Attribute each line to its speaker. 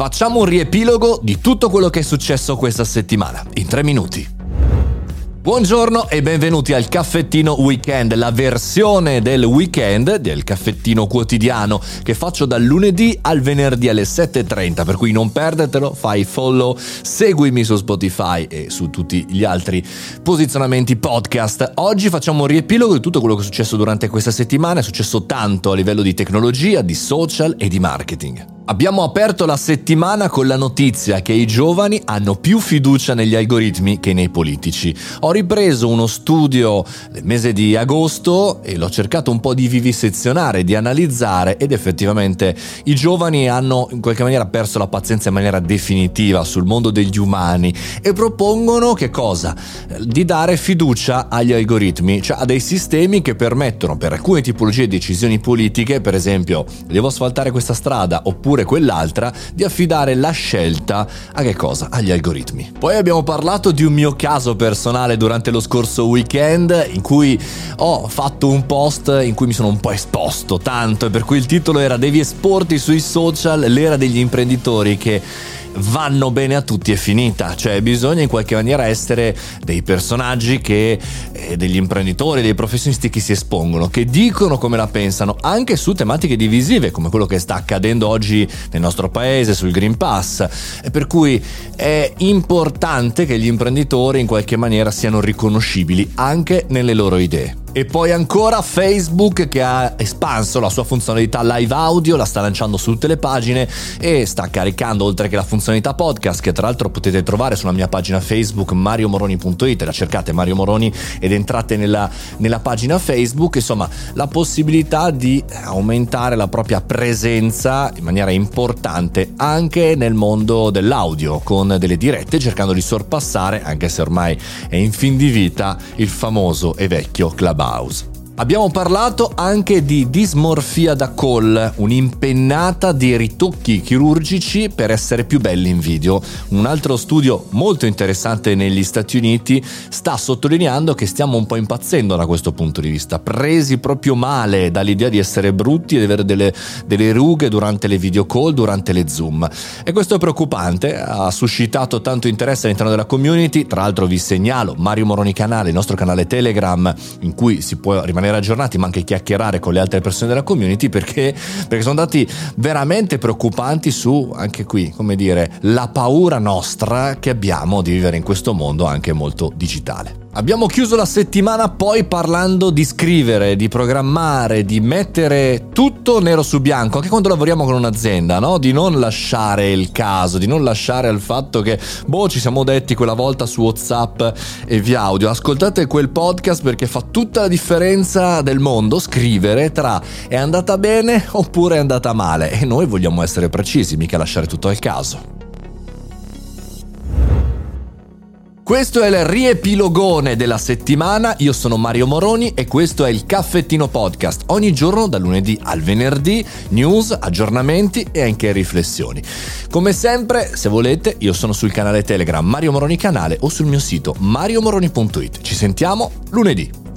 Speaker 1: Facciamo un riepilogo di tutto quello che è successo questa settimana, in tre minuti. Buongiorno e benvenuti al caffettino weekend, la versione del weekend del caffettino quotidiano che faccio dal lunedì al venerdì alle 7.30, per cui non perdetelo, fai follow, seguimi su Spotify e su tutti gli altri posizionamenti podcast. Oggi facciamo un riepilogo di tutto quello che è successo durante questa settimana, è successo tanto a livello di tecnologia, di social e di marketing. Abbiamo aperto la settimana con la notizia che i giovani hanno più fiducia negli algoritmi che nei politici. Ho ripreso uno studio del mese di agosto e l'ho cercato un po' di vivisezionare, di analizzare ed effettivamente i giovani hanno in qualche maniera perso la pazienza in maniera definitiva sul mondo degli umani e propongono che cosa? Di dare fiducia agli algoritmi, cioè a dei sistemi che permettono per alcune tipologie di decisioni politiche, per esempio devo asfaltare questa strada oppure oppure quell'altra, di affidare la scelta a che cosa? Agli algoritmi. Poi abbiamo parlato di un mio caso personale durante lo scorso weekend in cui ho fatto un post in cui mi sono un po' esposto tanto e per cui il titolo era Devi esporti sui social l'era degli imprenditori che vanno bene a tutti è finita, cioè bisogna in qualche maniera essere dei personaggi che, eh, degli imprenditori, dei professionisti che si espongono, che dicono come la pensano anche su tematiche divisive come quello che sta accadendo oggi nel nostro paese sul Green Pass, e per cui è importante che gli imprenditori in qualche maniera siano riconoscibili anche nelle loro idee. E poi ancora Facebook che ha espanso la sua funzionalità live audio, la sta lanciando su tutte le pagine e sta caricando oltre che la funzionalità podcast che tra l'altro potete trovare sulla mia pagina Facebook mariomoroni.it, la cercate Mario Moroni ed entrate nella, nella pagina Facebook, insomma la possibilità di aumentare la propria presenza in maniera importante anche nel mondo dell'audio con delle dirette cercando di sorpassare, anche se ormai è in fin di vita, il famoso e vecchio club Clubhouse. Abbiamo parlato anche di dismorfia da call, un'impennata di ritocchi chirurgici per essere più belli in video. Un altro studio molto interessante negli Stati Uniti sta sottolineando che stiamo un po' impazzendo da questo punto di vista, presi proprio male dall'idea di essere brutti e di avere delle, delle rughe durante le video call, durante le zoom. E questo è preoccupante, ha suscitato tanto interesse all'interno della community, tra l'altro vi segnalo Mario Moroni canale, il nostro canale Telegram in cui si può rimanere rimanere aggiornati ma anche chiacchierare con le altre persone della community perché, perché sono dati veramente preoccupanti su anche qui, come dire, la paura nostra che abbiamo di vivere in questo mondo anche molto digitale. Abbiamo chiuso la settimana poi parlando di scrivere, di programmare, di mettere tutto nero su bianco, anche quando lavoriamo con un'azienda, no? Di non lasciare il caso, di non lasciare al fatto che, boh, ci siamo detti quella volta su WhatsApp e via audio. Ascoltate quel podcast perché fa tutta la differenza del mondo scrivere tra è andata bene oppure è andata male. E noi vogliamo essere precisi, mica lasciare tutto al caso. Questo è il riepilogone della settimana, io sono Mario Moroni e questo è il Caffettino Podcast. Ogni giorno dal lunedì al venerdì, news, aggiornamenti e anche riflessioni. Come sempre, se volete, io sono sul canale Telegram Mario Moroni Canale o sul mio sito mariomoroni.it. Ci sentiamo lunedì.